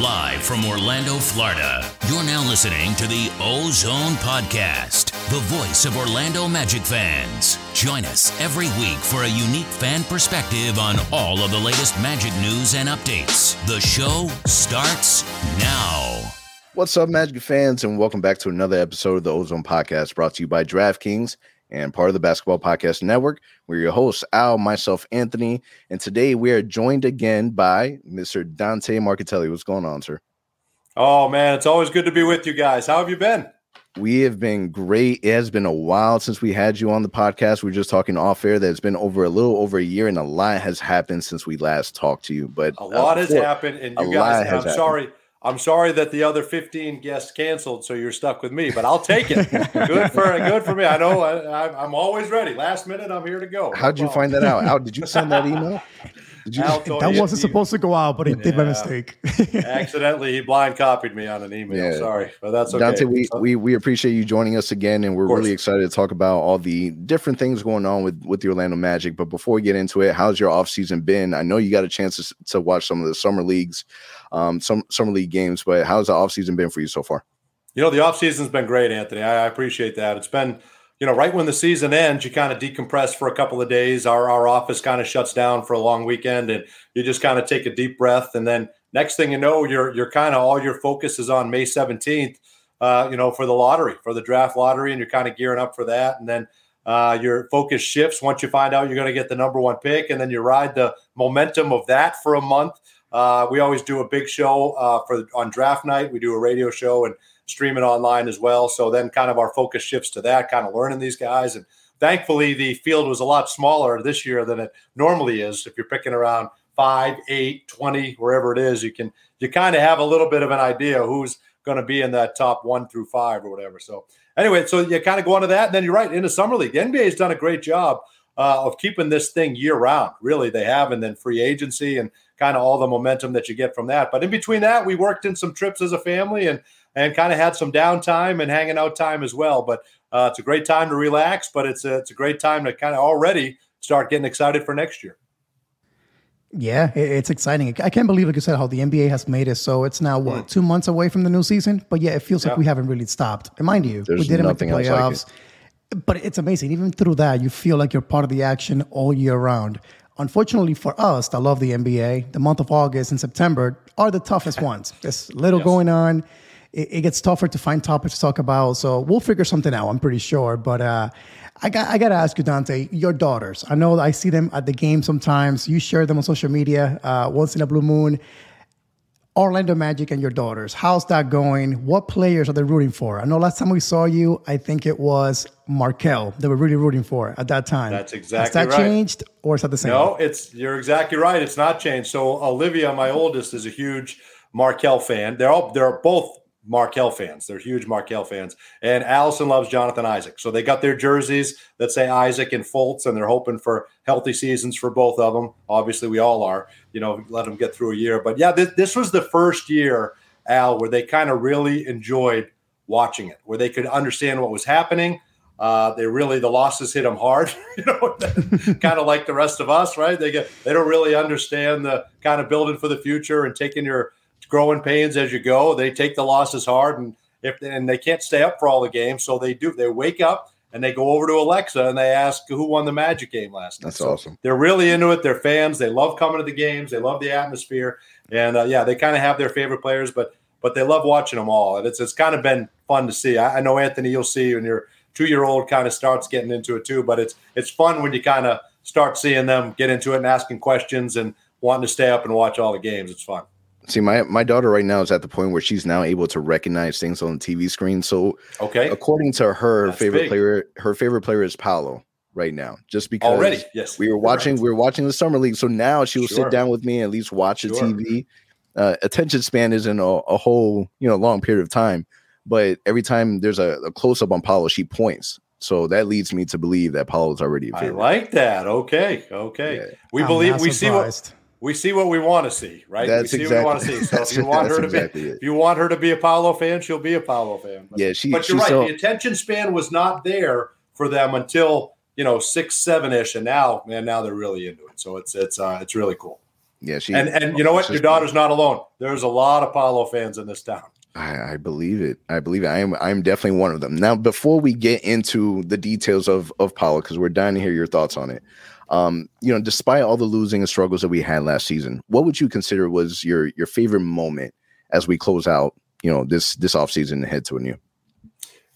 Live from Orlando, Florida, you're now listening to the Ozone Podcast, the voice of Orlando Magic fans. Join us every week for a unique fan perspective on all of the latest Magic news and updates. The show starts now. What's up, Magic fans, and welcome back to another episode of the Ozone Podcast brought to you by DraftKings and part of the Basketball Podcast Network. We're your hosts, Al, myself, Anthony, and today we are joined again by Mr. Dante Marchitelli. What's going on, sir? Oh man, it's always good to be with you guys. How have you been? We have been great. It has been a while since we had you on the podcast. We are just talking off air that it's been over a little over a year, and a lot has happened since we last talked to you. But a lot uh, has happened, and you guys, I'm happened. sorry I'm sorry that the other 15 guests canceled, so you're stuck with me, but I'll take it. good for good for me. I know I, am always ready. Last minute, I'm here to go. How'd you find that out? How did you send that email? You, that wasn't supposed to go out, but it did by mistake. accidentally, he blind copied me on an email. Yeah. Sorry, but that's okay. Dante, we, we we appreciate you joining us again, and we're really excited to talk about all the different things going on with with the Orlando Magic. But before we get into it, how's your off season been? I know you got a chance to, to watch some of the summer leagues, um, some summer league games, but how's the off season been for you so far? You know, the off season's been great, Anthony. I, I appreciate that. It's been you know, right when the season ends, you kind of decompress for a couple of days. Our our office kind of shuts down for a long weekend, and you just kind of take a deep breath. And then next thing you know, you're you're kind of all your focus is on May seventeenth. Uh, you know, for the lottery, for the draft lottery, and you're kind of gearing up for that. And then uh, your focus shifts once you find out you're going to get the number one pick, and then you ride the momentum of that for a month. Uh, we always do a big show uh, for on draft night. We do a radio show and stream it online as well. So then kind of our focus shifts to that, kind of learning these guys. And thankfully, the field was a lot smaller this year than it normally is. If you're picking around five, eight, 20, wherever it is, you can, you kind of have a little bit of an idea who's going to be in that top one through five or whatever. So anyway, so you kind of go into that. And then you're right, in the summer league, the NBA has done a great job uh, of keeping this thing year round. Really, they have. And then free agency and kind of all the momentum that you get from that. But in between that, we worked in some trips as a family and and kind of had some downtime and hanging out time as well. But uh, it's a great time to relax, but it's a, it's a great time to kind of already start getting excited for next year. Yeah, it's exciting. I can't believe, like you said, how the NBA has made it so it's now what mm. two months away from the new season. But yeah, it feels yeah. like we haven't really stopped. And mind you, There's we didn't make the playoffs, like but it's amazing. Even through that, you feel like you're part of the action all year round. Unfortunately for us, I love the NBA. The month of August and September are the toughest ones. There's little yes. going on it, it, gets tougher to find topics to talk about. So we'll figure something out. I'm pretty sure. But uh, I got I got to ask you, Dante, your daughters. I know I see them at the game sometimes. You share them on social media uh, once in a blue moon. Orlando Magic and your daughters. How's that going? What players are they rooting for? I know last time we saw you, I think it was Markelle. They were really rooting for at that time. That's exactly right. Has that right. changed or is that the same? No, it's you're exactly right. It's not changed. So Olivia, my oldest, is a huge Markelle fan. They're all they're both Markelle fans. They're huge Markelle fans. And Allison loves Jonathan Isaac. So they got their jerseys that say Isaac and Fultz, and they're hoping for healthy seasons for both of them. Obviously, we all are, you know, let them get through a year. But yeah, this, this was the first year, Al, where they kind of really enjoyed watching it, where they could understand what was happening. Uh, they really the losses hit them hard, you know, kind of like the rest of us, right? They get they don't really understand the kind of building for the future and taking your growing pains as you go. They take the losses hard, and if and they can't stay up for all the games, so they do. They wake up and they go over to Alexa and they ask who won the Magic game last night. That's so awesome. They're really into it. They're fans. They love coming to the games. They love the atmosphere, and uh, yeah, they kind of have their favorite players, but but they love watching them all, and it's it's kind of been fun to see. I, I know Anthony, you'll see when your two year old kind of starts getting into it too, but it's it's fun when you kind of start seeing them get into it and asking questions and wanting to stay up and watch all the games. It's fun. See, my my daughter right now is at the point where she's now able to recognize things on the TV screen. So, okay, according to her, That's favorite big. player, her favorite player is Paolo right now. Just because already, yes, we were watching, right. we were watching the summer league. So now she will sure. sit down with me and at least watch the. TV. Uh, attention span isn't a, a, whole you know long period of time, but every time there's a, a close up on Paolo, she points. So that leads me to believe that Paolo's already. I like that. Okay, okay. Yeah. We I'm believe we surprised. see what we see what we want to see, right? That's we see exactly, what we want to see. So if you want her to exactly be, it. if you want her to be a Paolo fan, she'll be a Paolo fan. But, yeah, she. But you're right. the attention span was not there for them until you know six, seven ish, and now, man, now they're really into it. So it's it's uh, it's really cool. Yeah, she and and you know what? Your daughter's not alone. There's a lot of Paolo fans in this town. I, I, believe it. I believe it. I am. I am definitely one of them. Now, before we get into the details of of Paolo, because we're dying to hear your thoughts on it. Um, you know, despite all the losing and struggles that we had last season, what would you consider was your your favorite moment as we close out? You know, this this offseason and head to a new.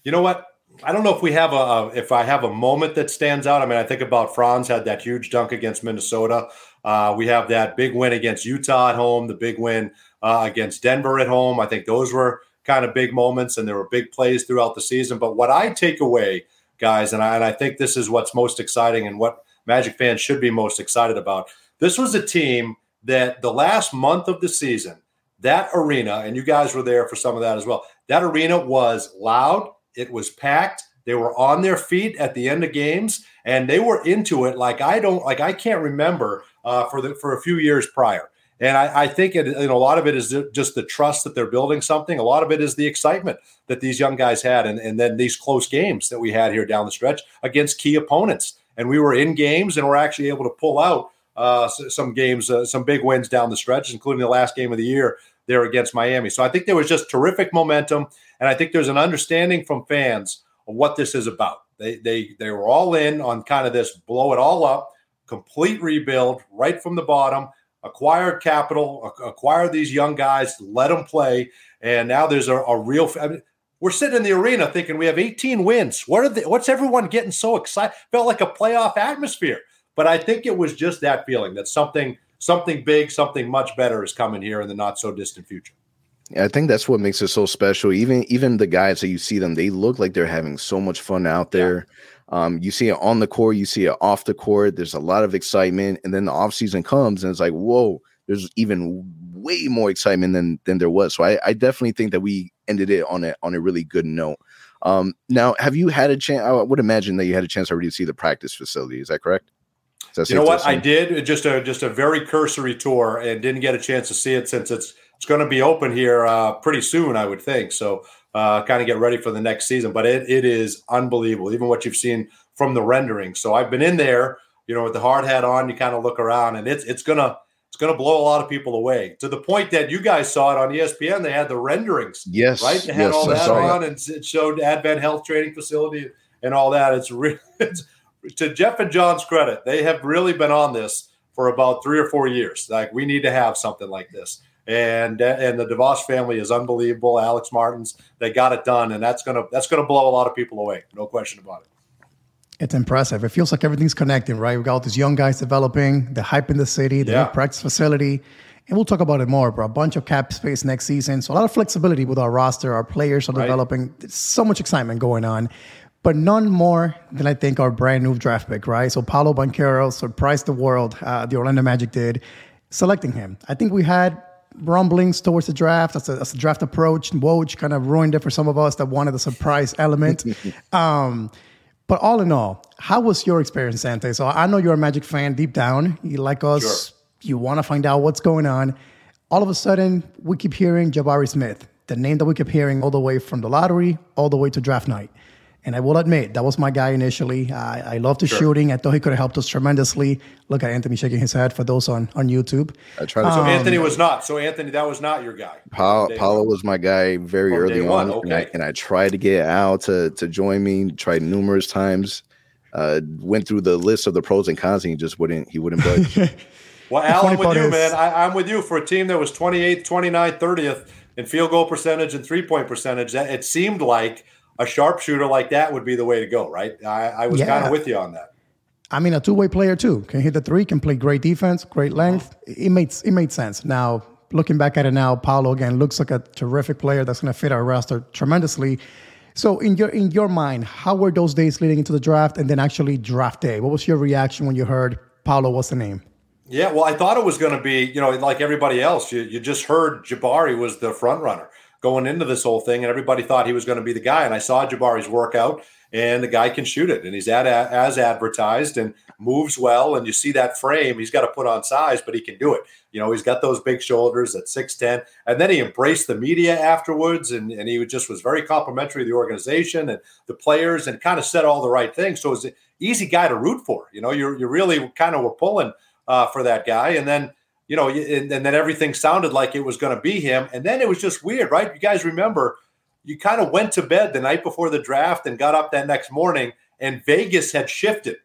You know what? I don't know if we have a if I have a moment that stands out. I mean, I think about Franz had that huge dunk against Minnesota. Uh, we have that big win against Utah at home, the big win uh, against Denver at home. I think those were kind of big moments, and there were big plays throughout the season. But what I take away, guys, and I, and I think this is what's most exciting and what Magic fans should be most excited about. This was a team that the last month of the season, that arena, and you guys were there for some of that as well. That arena was loud it was packed. They were on their feet at the end of games, and they were into it like I don't like I can't remember uh, for the for a few years prior. And I, I think it, know, a lot of it is just the trust that they're building something. A lot of it is the excitement that these young guys had, and, and then these close games that we had here down the stretch against key opponents. And we were in games, and we're actually able to pull out uh, some games, uh, some big wins down the stretch, including the last game of the year there against Miami. So I think there was just terrific momentum. And I think there's an understanding from fans of what this is about. They they they were all in on kind of this blow it all up, complete rebuild right from the bottom, acquire capital, acquire these young guys, let them play, and now there's a, a real. I mean, we're sitting in the arena thinking we have 18 wins. What are the, what's everyone getting so excited? Felt like a playoff atmosphere. But I think it was just that feeling that something something big, something much better is coming here in the not so distant future. I think that's what makes it so special. Even even the guys that you see them, they look like they're having so much fun out there. Yeah. Um, you see it on the court, you see it off the court. There's a lot of excitement, and then the off season comes, and it's like, whoa, there's even way more excitement than than there was. So I, I definitely think that we ended it on a on a really good note. Um, now, have you had a chance? I would imagine that you had a chance already to see the practice facility. Is that correct? you know what? I did just a just a very cursory tour and didn't get a chance to see it since it's it's going to be open here uh, pretty soon, I would think. So, uh, kind of get ready for the next season. But it, it is unbelievable, even what you've seen from the rendering. So, I've been in there, you know, with the hard hat on. You kind of look around, and it's it's gonna it's gonna blow a lot of people away to the point that you guys saw it on ESPN. They had the renderings, yes, right. They had yes, all that on, and it showed Advent Health Training Facility and all that. It's really it's, to Jeff and John's credit, they have really been on this for about three or four years. Like we need to have something like this and and the DeVos family is unbelievable. Alex Martins, they got it done, and that's gonna that's gonna blow a lot of people away, no question about it. It's impressive. It feels like everything's connecting, right? We've got all these young guys developing, the hype in the city, the yeah. practice facility, and we'll talk about it more, bro. A bunch of cap space next season, so a lot of flexibility with our roster. Our players are right. developing. There's so much excitement going on but none more than I think our brand new draft pick, right? So Paolo Banchero surprised the world. Uh, the Orlando Magic did selecting him. I think we had rumblings towards the draft as a draft approach. Woj kind of ruined it for some of us that wanted the surprise element. um, but all in all, how was your experience, Dante? So I know you're a Magic fan deep down. You like us. Sure. You want to find out what's going on. All of a sudden, we keep hearing Jabari Smith, the name that we kept hearing all the way from the lottery all the way to draft night. And I will admit, that was my guy initially. I, I loved the sure. shooting. I thought he could have helped us tremendously. Look at Anthony shaking his head for those on, on YouTube. I tried to um, so Anthony was not. So Anthony, that was not your guy. Paul, Paolo was my guy very From early on. Okay. And, I, and I tried to get Al to, to join me, tried numerous times. Uh, went through the list of the pros and cons and he just wouldn't he wouldn't budge. well, Al, I'm with you, is, man. I, I'm with you for a team that was 28th, 29th, 30th in field goal percentage and three point percentage. That it seemed like – a sharpshooter like that would be the way to go, right? I, I was yeah. kind of with you on that. I mean, a two-way player too. Can hit the three, can play great defense, great length. It made it made sense. Now, looking back at it now, Paolo again looks like a terrific player that's going to fit our roster tremendously. So, in your in your mind, how were those days leading into the draft, and then actually draft day? What was your reaction when you heard Paolo was the name? Yeah, well, I thought it was going to be, you know, like everybody else. You, you just heard Jabari was the front runner going into this whole thing, and everybody thought he was going to be the guy. And I saw Jabari's workout, and the guy can shoot it, and he's at as advertised and moves well. And you see that frame; he's got to put on size, but he can do it. You know, he's got those big shoulders at six ten, and then he embraced the media afterwards, and and he just was very complimentary of the organization and the players, and kind of said all the right things. So it was an easy guy to root for. You know, you're you really kind of were pulling uh, for that guy, and then you know, and, and then everything sounded like it was going to be him. And then it was just weird, right? You guys remember you kind of went to bed the night before the draft and got up that next morning, and Vegas had shifted.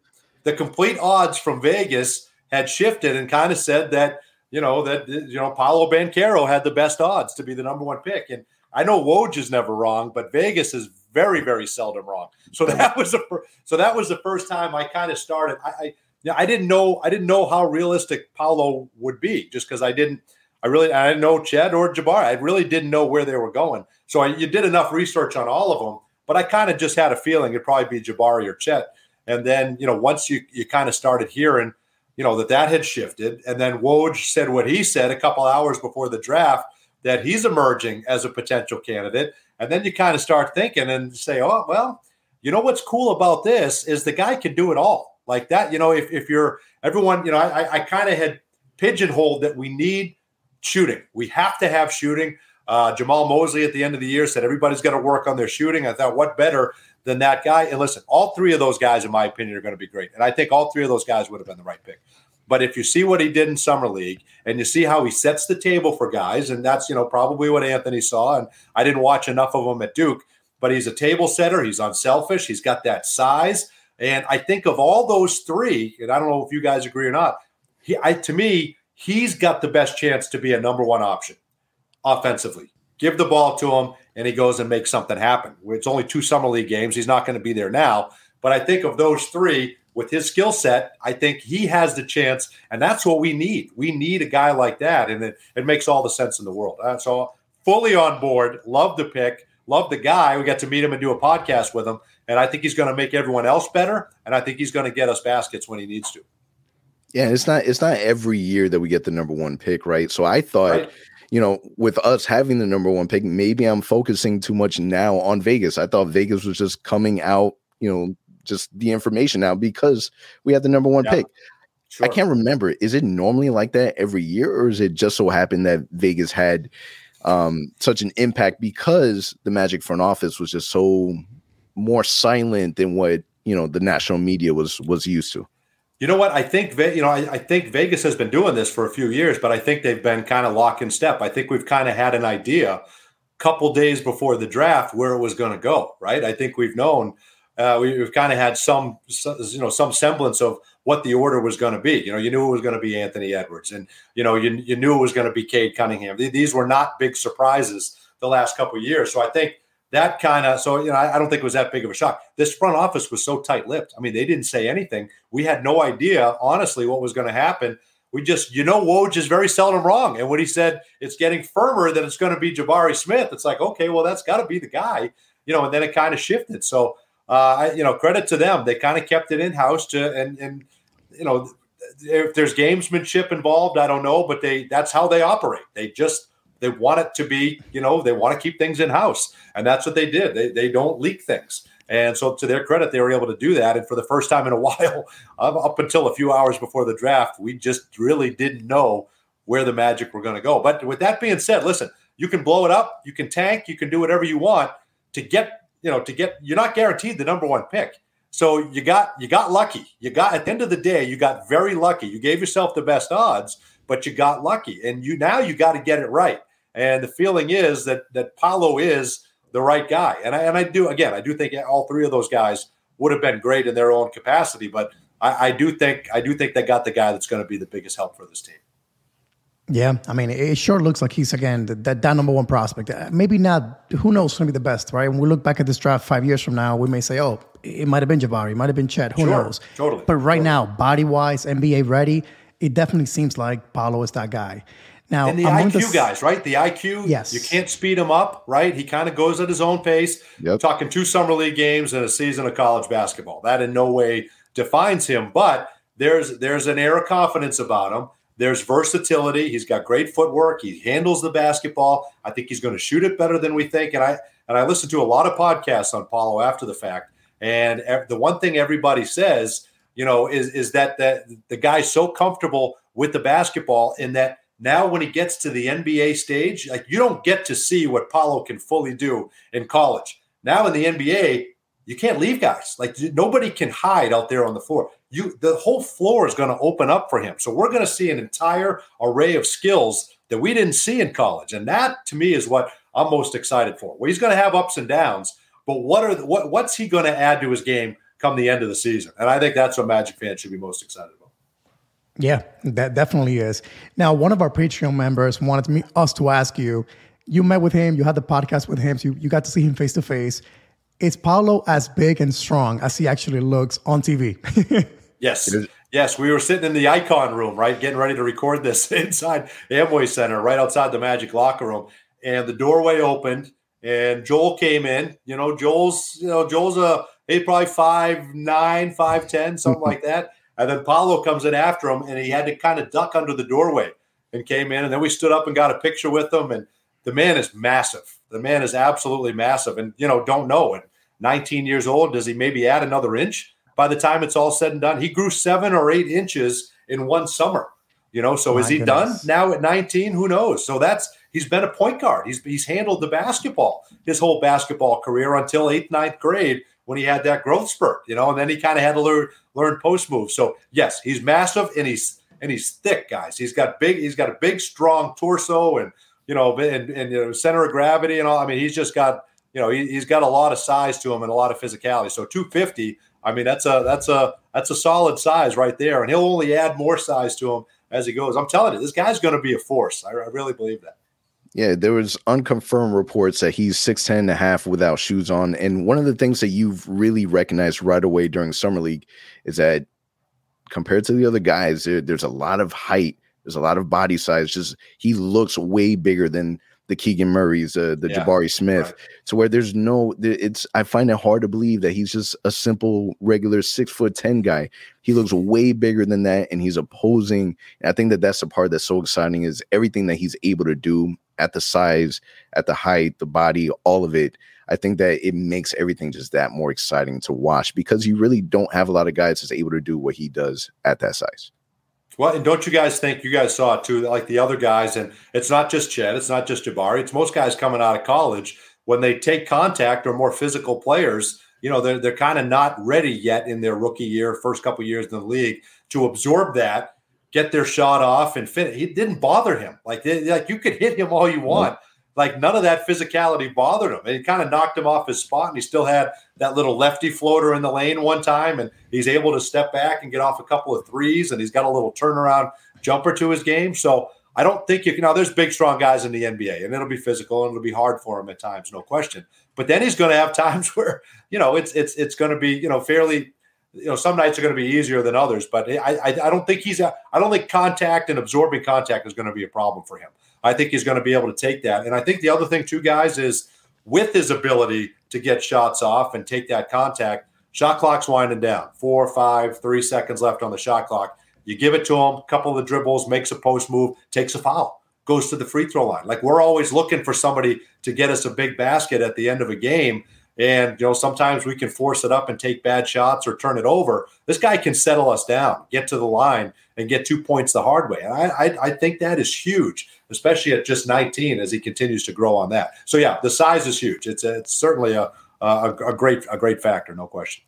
The complete odds from Vegas had shifted and kind of said that you know that uh, you know Paolo Banchero had the best odds to be the number one pick. And I know Woj is never wrong, but Vegas is very very seldom wrong. So that was the so that was the first time I kind of started. I, I I didn't know I didn't know how realistic Paolo would be just because I didn't I really I didn't know Chet or Jabari. I really didn't know where they were going. So I, you did enough research on all of them, but I kind of just had a feeling it'd probably be Jabari or Chet. And then you know once you you kind of started hearing you know that that had shifted, and then Woj said what he said a couple hours before the draft that he's emerging as a potential candidate, and then you kind of start thinking and say, oh well, you know what's cool about this is the guy can do it all like that. You know if if you're everyone, you know I I kind of had pigeonholed that we need shooting. We have to have shooting. Uh, Jamahl Mosley at the end of the year said everybody's got to work on their shooting. I thought, what better than that guy? And listen, all three of those guys, in my opinion, are going to be great. And I think all three of those guys would have been the right pick. But if you see what he did in summer league and you see how he sets the table for guys, and that's you know probably what Anthony saw. And I didn't watch enough of him at Duke, but he's a table setter. He's unselfish. He's got that size. And I think of all those three, and I don't know if you guys agree or not. He, I, to me, he's got the best chance to be a number one option offensively. Give the ball to him, and he goes and makes something happen. It's only two summer league games. He's not going to be there now. But I think of those three with his skill set, I think he has the chance, and that's what we need. We need a guy like that, and it, it makes all the sense in the world. Uh, so fully on board. Love the pick. Love the guy. We got to meet him and do a podcast with him, and I think he's going to make everyone else better, and I think he's going to get us baskets when he needs to. Yeah, it's not it's not every year that we get the number one pick, right? So I thought, right. you know, with us having the number one pick, maybe I'm focusing too much now on Vegas. I thought Vegas was just coming out, you know, just the information now because we had the number one yeah. pick. Sure. I can't remember. Is it normally like that every year, or is it just so happened that Vegas had um, such an impact because the Magic front office was just so more silent than what you know the national media was was used to? You know what? I think you know. I, I, think Vegas has been doing this for a few years, but I think they've been kind of lock in step. I think we've kind of had an idea, a couple days before the draft, where it was going to go. Right? I think we've known. Uh, we, have kind of had some, you know, some semblance of what the order was going to be. You know, you knew it was going to be Anthony Edwards, and you know, you, you knew it was going to be Cade Cunningham. These were not big surprises the last couple years. So I think that kind of so you know I, I, don't think it was that big of a shock. This front office was so tight-lipped. I mean, they didn't say anything. We had no idea, honestly, what was going to happen. We just, you know, Woj is very seldom wrong. And when he said it's getting firmer that it's going to be Jabari Smith, it's like, okay, well, that's got to be the guy, you know. And then it kind of shifted. So, uh, you know, credit to them. They kind of kept it in house to, and and you know, if there's gamesmanship involved, I don't know, but they that's how they operate. They just they want it to be, you know, they want to keep things in house, and that's what they did. They they don't leak things, and so to their credit, they were able to do that. And for the first time in a while, um, up until a few hours before the draft, we just really didn't know where the Magic were going to go. But with that being said, listen, you can blow it up, you can tank, you can do whatever you want to get, you know, to get. You're not guaranteed the number one pick. So you got you got lucky. You got at the end of the day, you got very lucky. You gave yourself the best odds, but you got lucky. And you now you got to get it right. And the feeling is that that Paolo is the right guy. And I, and I do again, I do think all three of those guys would have been great in their own capacity, but I, I do think I do think they got the guy that's going to be the biggest help for this team. Yeah, I mean, it sure looks like he's again that, that number one prospect. Uh, maybe not. Who knows? Going to be the best, right? When we look back at this draft five years from now, we may say, "Oh, it might have been Jabari, it might have been Chet. Who sure, knows?" Totally. But right totally. now, body wise, NBA ready, it definitely seems like Paolo is that guy. Now, and the IQ the, guys, right? The IQ, yes, you can't speed him up, right? He kind of goes at his own pace. Yep. Talking two summer league games and a season of college basketball. That in no way defines him, but there's there's an air of confidence about him. There's versatility. He's got great footwork. He handles the basketball. I think he's going to shoot it better than we think. And I and I listened to a lot of podcasts on Paolo after the fact. And the one thing everybody says, you know, is is that that the guy's so comfortable with the basketball in that now when he gets to the NBA stage, like you don't get to see what Paolo can fully do in college. Now in the NBA, you can't leave guys. Like nobody can hide out there on the floor. You the whole floor is going to open up for him. So we're going to see an entire array of skills that we didn't see in college. And that to me is what I'm most excited for. Well, he's going to have ups and downs, but what are the, what what's he going to add to his game come the end of the season? And I think that's what Magic fans should be most excited about. Yeah, that definitely is. Now, one of our Patreon members wanted me, us to ask you. You met with him. You had the podcast with him. So you, you got to see him face to face. Is Paolo as big and strong as he actually looks on TV? yes. Yes, we were sitting in the icon room, right, getting ready to record this inside Amway Center, right outside the Magic locker room, and the doorway opened, and Joel came in. You know, Joel's, you know, Joel's a he probably five nine, five ten, something like that. And then Paolo comes in after him, and he had to kind of duck under the doorway and came in. And then we stood up and got a picture with him. And the man is massive. The man is absolutely massive. And you know, don't know. And 19 years old, does he maybe add another inch? by the time it's all said and done. He grew seven or eight inches in one summer. You know, so My is he goodness. done now at 19? Who knows? So that's he's been a point guard. He's he's handled the basketball his whole basketball career until eighth, ninth grade when he had that growth spurt, you know, and then he kind of had to learn learn post move. So yes, he's massive and he's and he's thick, guys. He's got big, he's got a big, strong torso and you know, and, and you know, center of gravity and all. I mean, he's just got, you know, he, has got a lot of size to him and a lot of physicality. So 250 I mean, that's a that's a that's a solid size right there, and he'll only add more size to him as he goes. I'm telling you, this guy's going to be a force. I, I, really believe that. Yeah, there was unconfirmed reports that he's 6'10 and a half without shoes on. And one of the things that you've really recognized right away during summer league is that compared to the other guys, there, there's a lot of height, there's a lot of body size. Just he looks way bigger than the Keegan Murrays, uh, the yeah, Jabari Smith, right. to where there's no, it's, I find it hard to believe that he's just a simple, regular six foot 10 guy. He looks way bigger than that, and he's opposing. And I think that that's the part that's so exciting is everything that he's able to do at the size, at the height, the body, all of it. I think that it makes everything just that more exciting to watch because you really don't have a lot of guys that's able to do what he does at that size. Well, and don't you guys think you guys saw it too, like the other guys, and it's not just Chet, it's not just Jabari, it's most guys coming out of college when they take contact or more physical players. You know, they're they're kind of not ready yet in their rookie year, first couple years in the league to absorb that, get their shot off, and finish. It didn't bother him. Like like you could hit him all you want like none of that physicality bothered him. It kind of knocked him off his spot, and he still had that little lefty floater in the lane one time, and he's able to step back and get off a couple of threes, and he's got a little turnaround jumper to his game. So I don't think you can. Now, there's big, strong guys in the NBA, and it'll be physical and it'll be hard for him at times, no question. But then he's going to have times where you know it's it's it's going to be you know fairly. You know, some nights are going to be easier than others, but I, I, I don't think he's. I don't think contact and absorbing contact is going to be a problem for him. I think he's going to be able to take that. And I think the other thing, too, guys, is with his ability to get shots off and take that contact, shot clock's winding down. Four, five, three seconds left on the shot clock. You give it to him, a couple of the dribbles, makes a post move, takes a foul, goes to the free throw line. Like we're always looking for somebody to get us a big basket at the end of a game. And you know, sometimes we can force it up and take bad shots or turn it over. This guy can settle us down, get to the line, and get two points the hard way. And I, I, I think that is huge especially at just 19 as he continues to grow on that. So yeah, the size is huge. It's it's certainly a, a, a great a great factor, no question.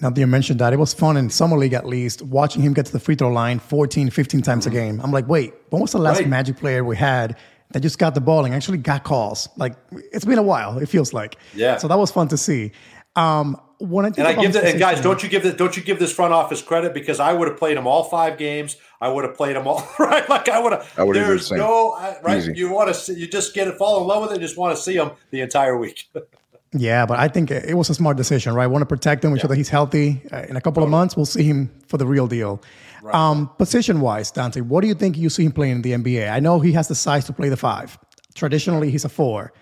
Now that you mentioned that, it was fun in summer league at least watching him get to the free throw line 14, 15 times mm-hmm. a game. I'm like, wait, when was the last right. Magic player we had that just got the ball and actually got calls? Like it's been a while. It feels like. Yeah. So that was fun to see. Um, when I and I give the, and guys, don't you give the, don't you give this front office credit because I would have played him all five games. I would have played him all right. Like I would have. I would have There's the no right. Easy. You want to see, you just get it, fall in love with it, and just want to see him the entire week. yeah, but I think it was a smart decision, right? I want to protect him, make yeah. sure that he's healthy. Uh, in a couple totally. of months, we'll see him for the real deal. Right. Um, position wise, Dante, what do you think you see him playing in the NBA? I know he has the size to play the five. Traditionally, he's a four.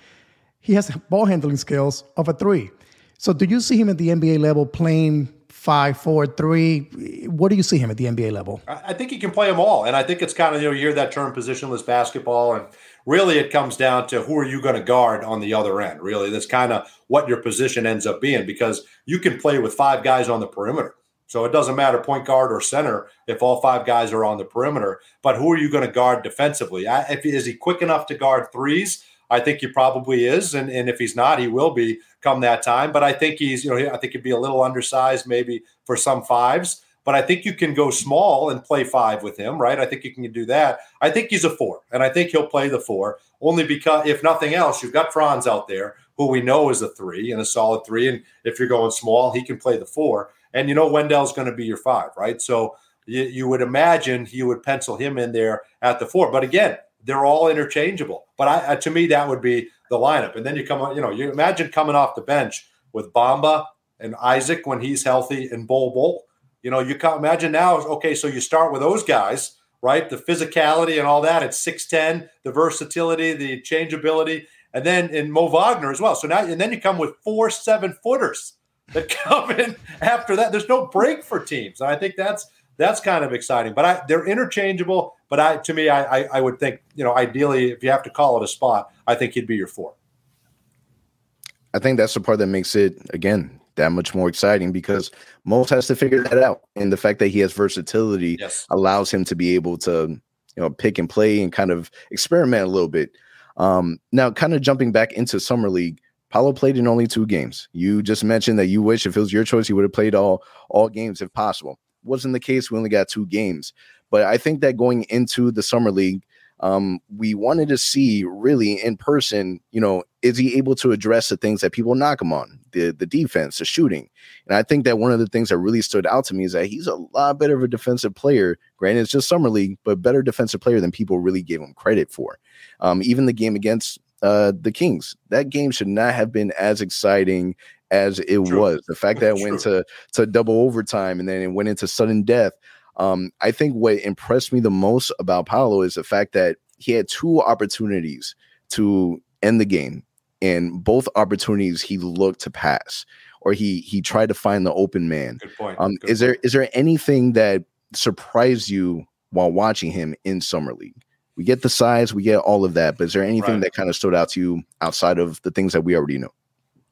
He has ball handling skills of a three. So do you see him at the NBA level playing five, four, three? What do you see him at the NBA level? I think he can play them all, and I think it's kind of you know you hear that term positionless basketball, and really it comes down to who are you going to guard on the other end. Really, that's kind of what your position ends up being because you can play with five guys on the perimeter. So it doesn't matter point guard or center if all five guys are on the perimeter. But who are you going to guard defensively? If, is he quick enough to guard threes? I think he probably is, and, and if he's not, he will be come that time. But I think he's, you know, I think he'd be a little undersized maybe for some fives. But I think you can go small and play five with him, right? I think you can do that. I think he's a four, and I think he'll play the four only because, if nothing else, you've got Franz out there who we know is a three and a solid three. And if you're going small, he can play the four. And you know Wendell's going to be your five, right? So you, would imagine you would pencil him in there at the four. But again, they're all interchangeable. But I, to me, that would be the lineup. And then you come on, you know, you imagine coming off the bench with Bamba and Isaac when he's healthy and Bol Bol. You know, you can't imagine now, okay, so you start with those guys, right? The physicality and all that. It's 6'10, the versatility, the changeability, and then in Mo Wagner as well. So now, and then you come with four seven footers that come in after that. There's no break for teams. And I think that's that's kind of exciting. But I, they're interchangeable. But I, to me, I, I, I would think, you know, ideally, if you have to call it a spot, I think he'd be your four. I think that's the part that makes it again that much more exciting because Mose has to figure that out, and the fact that he has versatility yes. allows him to be able to, you know, pick and play and kind of experiment a little bit. Um, now, kind of jumping back into summer league, Paolo played in only two games. You just mentioned that you wish if it was your choice, he would have played all all games if possible wasn't the case. We only got two games. But I think that going into the summer league, um, we wanted to see really in person, you know, is he able to address the things that people knock him on, the the defense, the shooting, and I think that one of the things that really stood out to me is that he's a lot better of a defensive player. Granted, it's just summer league, but better defensive player than people really gave him credit for. Um, even the game against uh, the Kings, that game should not have been as exciting as it True. was. The fact that it went to to double overtime and then it went into sudden death. Um, I think what impressed me the most about Paolo is the fact that he had two opportunities to end the game, and both opportunities he looked to pass or he he tried to find the open man. Good point. Um, Good is point. there is there anything that surprised you while watching him in summer league? We get the size, we get all of that, but is there anything right. that kind of stood out to you outside of the things that we already know?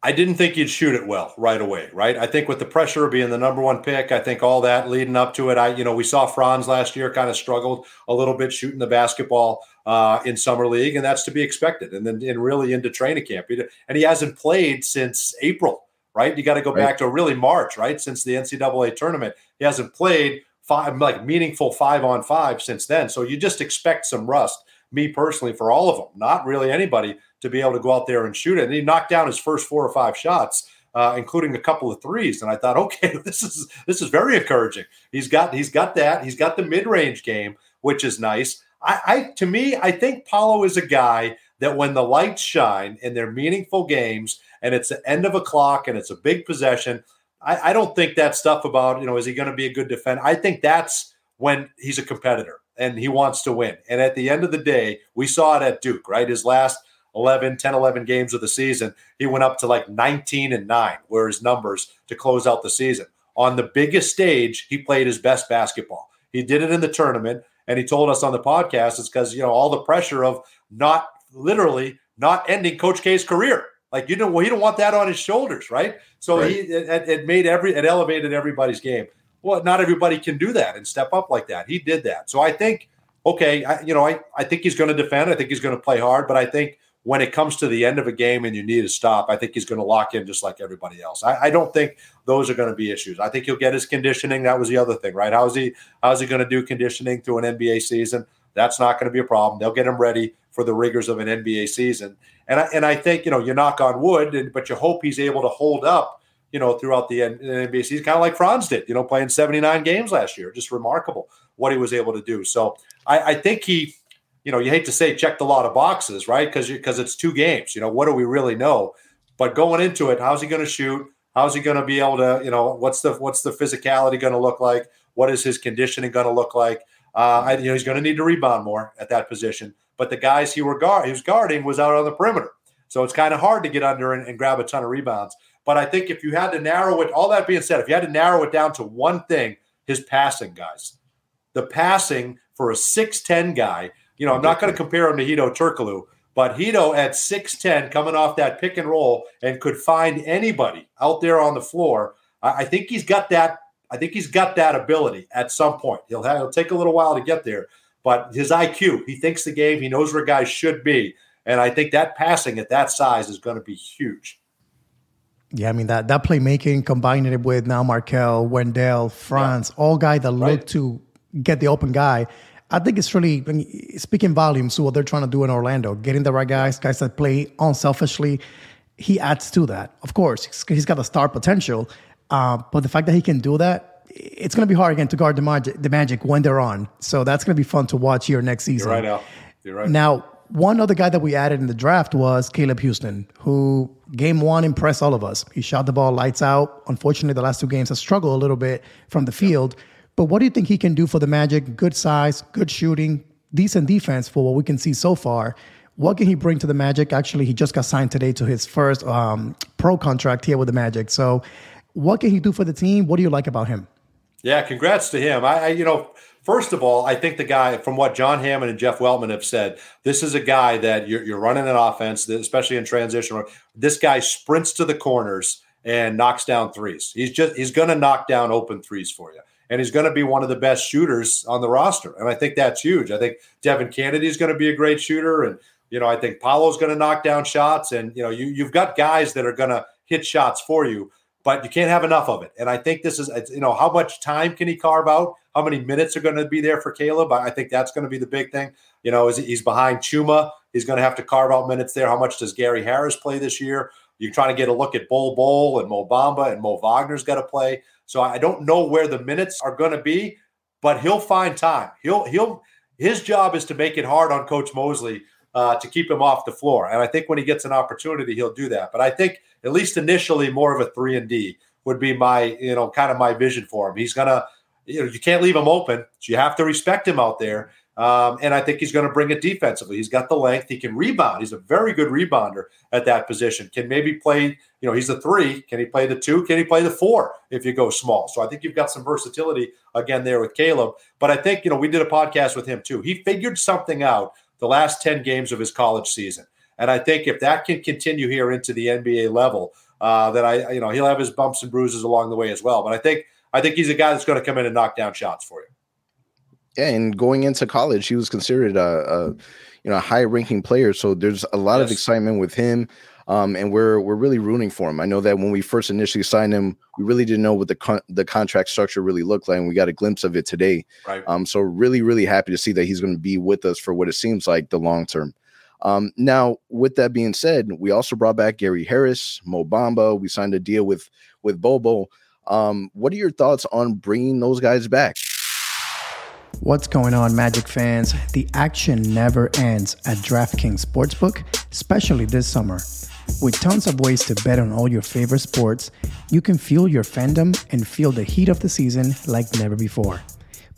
I didn't think you'd shoot it well right away, right? I think with the pressure of being the number one pick, I think all that leading up to it, I you know we saw Franz last year kind of struggled a little bit shooting the basketball uh, in summer league, and that's to be expected. And then and really into training camp, and he hasn't played since April, right? You got to go right. back to really March, right? Since the NCAA tournament, he hasn't played five like meaningful five on five since then. So you just expect some rust. Me personally, for all of them, not really anybody to be able to go out there and shoot it. And he knocked down his first four or five shots, uh, including a couple of threes. And I thought, okay, this is this is very encouraging. He's got he's got that. He's got the mid range game, which is nice. I, I to me, I think Paolo is a guy that when the lights shine and they're meaningful games and it's the end of a clock and it's a big possession. I, I don't think that stuff about you know is he going to be a good defender. I think that's when he's a competitor and he wants to win. And at the end of the day, we saw it at Duke, right? His last 11, 10, 11 games of the season, he went up to like 19 and 9, were his numbers to close out the season. On the biggest stage, he played his best basketball. He did it in the tournament, and he told us on the podcast it's because, you know, all the pressure of not literally not ending Coach K's career. Like you don't, well, he don't want that on his shoulders, right? So right. he it, it made every it elevated everybody's game. Well, not everybody can do that and step up like that. He did that. So I think, okay, I, you know, I, I think he's going to defend. I think he's going to play hard, but I think when it comes to the end of a game and you need to stop, I think he's going to lock in just like everybody else. I, I don't think those are going to be issues. I think he'll get his conditioning. That was the other thing, right? How is he? How's he going to do conditioning through an NBA season? That's not going to be a problem. They'll get him ready for the rigors of an NBA season. And I, and I think you know you knock on wood, and, but you hope he's able to hold up. You know, throughout the NBA season, kind of like Franz did. You know, playing 79 games last year, just remarkable what he was able to do. So I, I think he you know, you hate to say checked a lot of boxes, right? Because because it's two games. You know, what do we really know? But going into it, how's he going to shoot? How's he going to be able to, you know, what's the what's the physicality going to look like? What is his conditioning going to look like? Uh, I, you know, he's going to need to rebound more at that position. But the guys he were guard he was guarding was out on the perimeter, so it's kind of hard to get under and, and grab a ton of rebounds. But I think if you had to narrow it, all that being said, if you had to narrow it down to one thing, his passing, guys, the passing for a six ten guy you know, I'm not going to compare him to Hedo Turkoglu, but Hedo at 6'10 coming off that pick and roll and could find anybody out there on the floor. I, think he's got that. I think he's got that ability at some point. He'll have, it'll take a little while to get there, but his IQ, he thinks the game, he knows where guys should be. And I think that passing at that size is going to be huge. Yeah, I mean that that playmaking, combining it with now Markelle, Wendell, Franz, yeah. all guys that right. look to get the open guy. I think it's really speaking volumes to what they're trying to do in Orlando, getting the right guys, guys that play unselfishly. He adds to that. Of course, he's got the star potential, uh, but the fact that he can do that, it's going to be hard again to guard the magic, the magic when they're on. So that's going to be fun to watch here next season. You're right, Al. You're right. Now, one other guy that we added in the draft was Caleb Houstan, who game one impressed all of us. He shot the ball lights out. Unfortunately, the last two games has struggled a little bit from the field. But what do you think he can do for the Magic? Good size, good shooting, decent defense for what we can see so far. What can he bring to the Magic? Actually, he just got signed today to his first um, pro contract here with the Magic. So, what can he do for the team? What do you like about him? Yeah, congrats to him. I, I you know, First of all, I think the guy, from what John Hammond and Jeff Weltman have said, this is a guy that you're, you're running an offense, especially in transition. This guy sprints to the corners and knocks down threes. He's just he's going to knock down open threes for you, and he's going to be one of the best shooters on the roster. And I think that's huge. I think Devin Cannady is going to be a great shooter, and you know I think Paolo's going to knock down shots, and you know you you've got guys that are going to hit shots for you but you can't have enough of it. And I think this is, you know, how much time can he carve out? How many minutes are going to be there for Caleb? I think that's going to be the big thing. You know, is he's behind Chuma. He's going to have to carve out minutes there. How much does Gary Harris play this year? You're trying to get a look at Bol Bol and Mo Bamba and Mo Wagner's got to play. So I don't know where the minutes are going to be, but he'll find time. He'll he'll his job is to make it hard on Coach Mosley uh, to keep him off the floor. And I think when he gets an opportunity, he'll do that. But I think at least initially, more of a three and D would be my you know kind of my vision for him. He's gonna you know you can't leave him open. So you have to respect him out there. Um, and I think he's going to bring it defensively. He's got the length. He can rebound. He's a very good rebounder at that position. Can maybe play, you know, he's a three. Can he play the two? Can he play the four if you go small? So I think you've got some versatility again there with Caleb. But I think, you know, we did a podcast with him too. He figured something out the last 10 games of his college season. And I think if that can continue here into the NBA level, uh, that I, you know, he'll have his bumps and bruises along the way as well. But I think, I think he's a guy that's going to come in and knock down shots for you. Yeah, and going into college, he was considered a, a you know, a high-ranking player. So there's a lot yes. of excitement with him. Um, and we're we're really rooting for him. I know that when we first initially signed him, we really didn't know what the con- the contract structure really looked like, and we got a glimpse of it today. Right. Um, so really, really happy to see that he's going to be with us for what it seems like the long term. Um, now, with that being said, we also brought back Gary Harris, Mo Bamba. We signed a deal with with Bol Bol. Um, what are your thoughts on bringing those guys back? What's going on, Magic fans? The action never ends at DraftKings Sportsbook, especially this summer. With tons of ways to bet on all your favorite sports, you can fuel your fandom and feel the heat of the season like never before.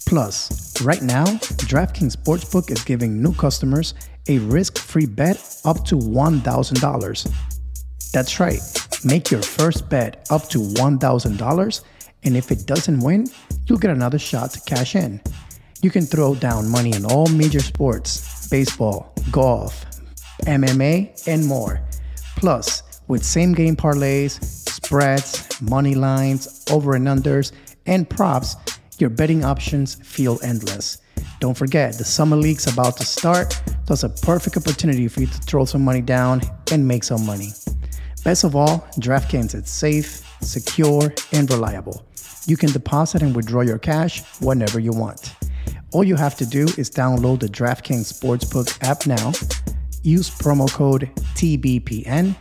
Plus, right now, DraftKings Sportsbook is giving new customers a risk free bet up to $1,000. That's right, make your first bet up to $1,000, and if it doesn't win, you'll get another shot to cash in. You can throw down money in all major sports baseball, golf, MMA, and more. Plus, with same game parlays, spreads, money lines, over and unders, and props, your betting options feel endless. Don't forget, the Summer League's about to start, so it's a perfect opportunity for you to throw some money down and make some money. Best of all, DraftKings is safe, secure, and reliable. You can deposit and withdraw your cash whenever you want. All you have to do is download the DraftKings Sportsbook app now use promo code TBPN,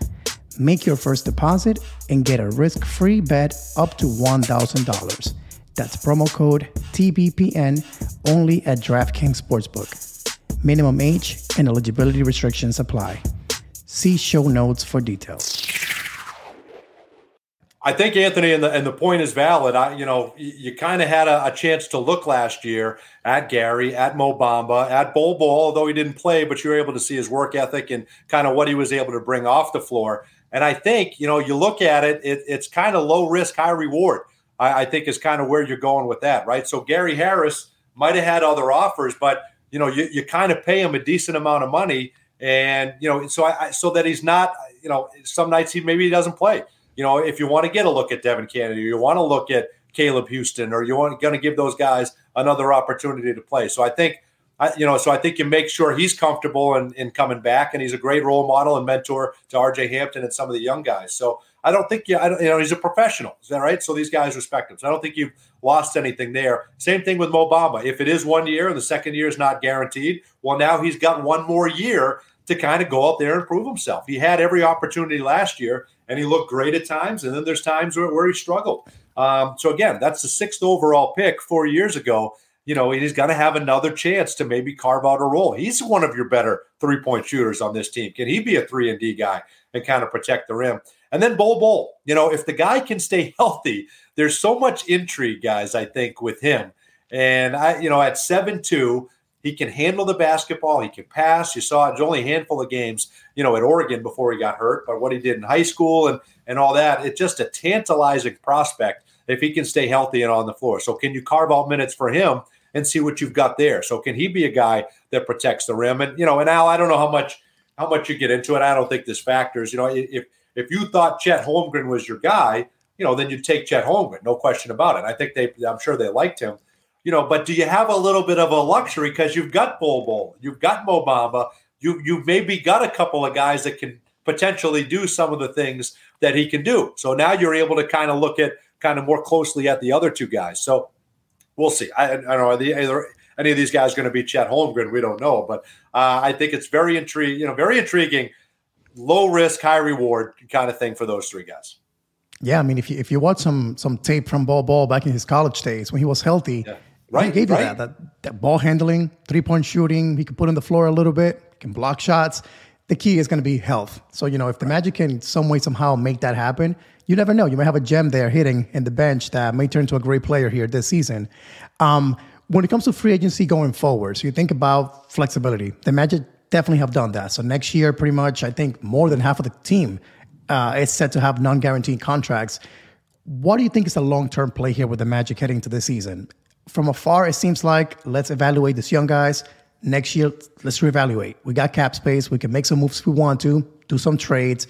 make your first deposit, and get a risk free bet up to $1,000. That's promo code TBPN only at DraftKings Sportsbook. Minimum age and eligibility restrictions apply. See show notes for details. I think Anthony, and the and the point is valid. I, you know, you, kind of had a, a, chance to look last year at Gary, at Mo Bamba, at Bol Bol, although he didn't play, but you were able to see his work ethic and kind of what he was able to bring off the floor. And I think, you know, you look at it, it it's kind of low risk, high reward. I, I think is kind of where you're going with that, right? So Gary Harris might have had other offers, but you know, you, you kind of pay him a decent amount of money, and you know, so I, so that he's not, you know, some nights he maybe he doesn't play you know, if you want to get a look at Devin Cannady, you want to look at Caleb Houstan, or you want going to give those guys another opportunity to play. So I think I, you know, so I think you make sure he's comfortable in, in coming back, and he's a great role model and mentor to R.J. Hampton and some of the young guys. So I don't think you, I don't, you know, he's a professional. Is that right? So these guys respect him. So I don't think you've lost anything there. Same thing with Mo Bamba. If it is one year and the second year is not guaranteed, well, now he's got one more year to kind of go out there and prove himself. He had every opportunity last year, and he looked great at times, and then there's times where, where he struggled. Um, so again, that's the sixth overall pick four years ago you know, he's going to have another chance to maybe carve out a role. He's one of your better three point shooters on this team. Can he be a three and D guy and kind of protect the rim? And then Bol Bol, you know, if the guy can stay healthy, there's so much intrigue, guys, I think, with him. And I, you know, at seven two, he can handle the basketball. He can pass. You saw it's only a handful of games, you know, at Oregon before he got hurt, but what he did in high school and and all that, it's just a tantalizing prospect if he can stay healthy and on the floor. So can you carve out minutes for him and see what you've got there? So can he be a guy that protects the rim? And you know, and Al, I don't know how much how much you get into it. I don't think this factors. You know, if if you thought Chet Holmgren was your guy, you know, then you'd take Chet Holmgren, no question about it. I think they, I'm sure they liked him. You know, but do you have a little bit of a luxury because you've got Bol Bol, you've got Mo Bamba, you you maybe got a couple of guys that can potentially do some of the things that he can do. So now you're able to kind of look at kind of more closely at the other two guys. So we'll see. I, I don't know. Are the, either, any of these guys going to be Chet Holmgren? We don't know. But uh, I think it's very intriguing, you know, very intriguing, low risk, high reward kind of thing for those three guys. Yeah, I mean, if you if you watch some some tape from Bol Bol back in his college days when he was healthy, yeah. Right, he gave right. you that, that that ball handling, three point shooting. He can put on the floor a little bit, can block shots. The key is going to be health. So you know, if the Magic can some way somehow make that happen, you never know. You might have a gem there hitting in the bench that may turn to a great player here this season. Um, when it comes to free agency going forward, so you think about flexibility. The Magic definitely have done that. So next year, pretty much, I think more than half of the team uh, is set to have non-guaranteed contracts. What do you think is a long-term play here with the Magic heading to the season? From afar, it seems like let's evaluate these young guys. Next year, let's reevaluate. We got cap space. We can make some moves if we want to, do some trades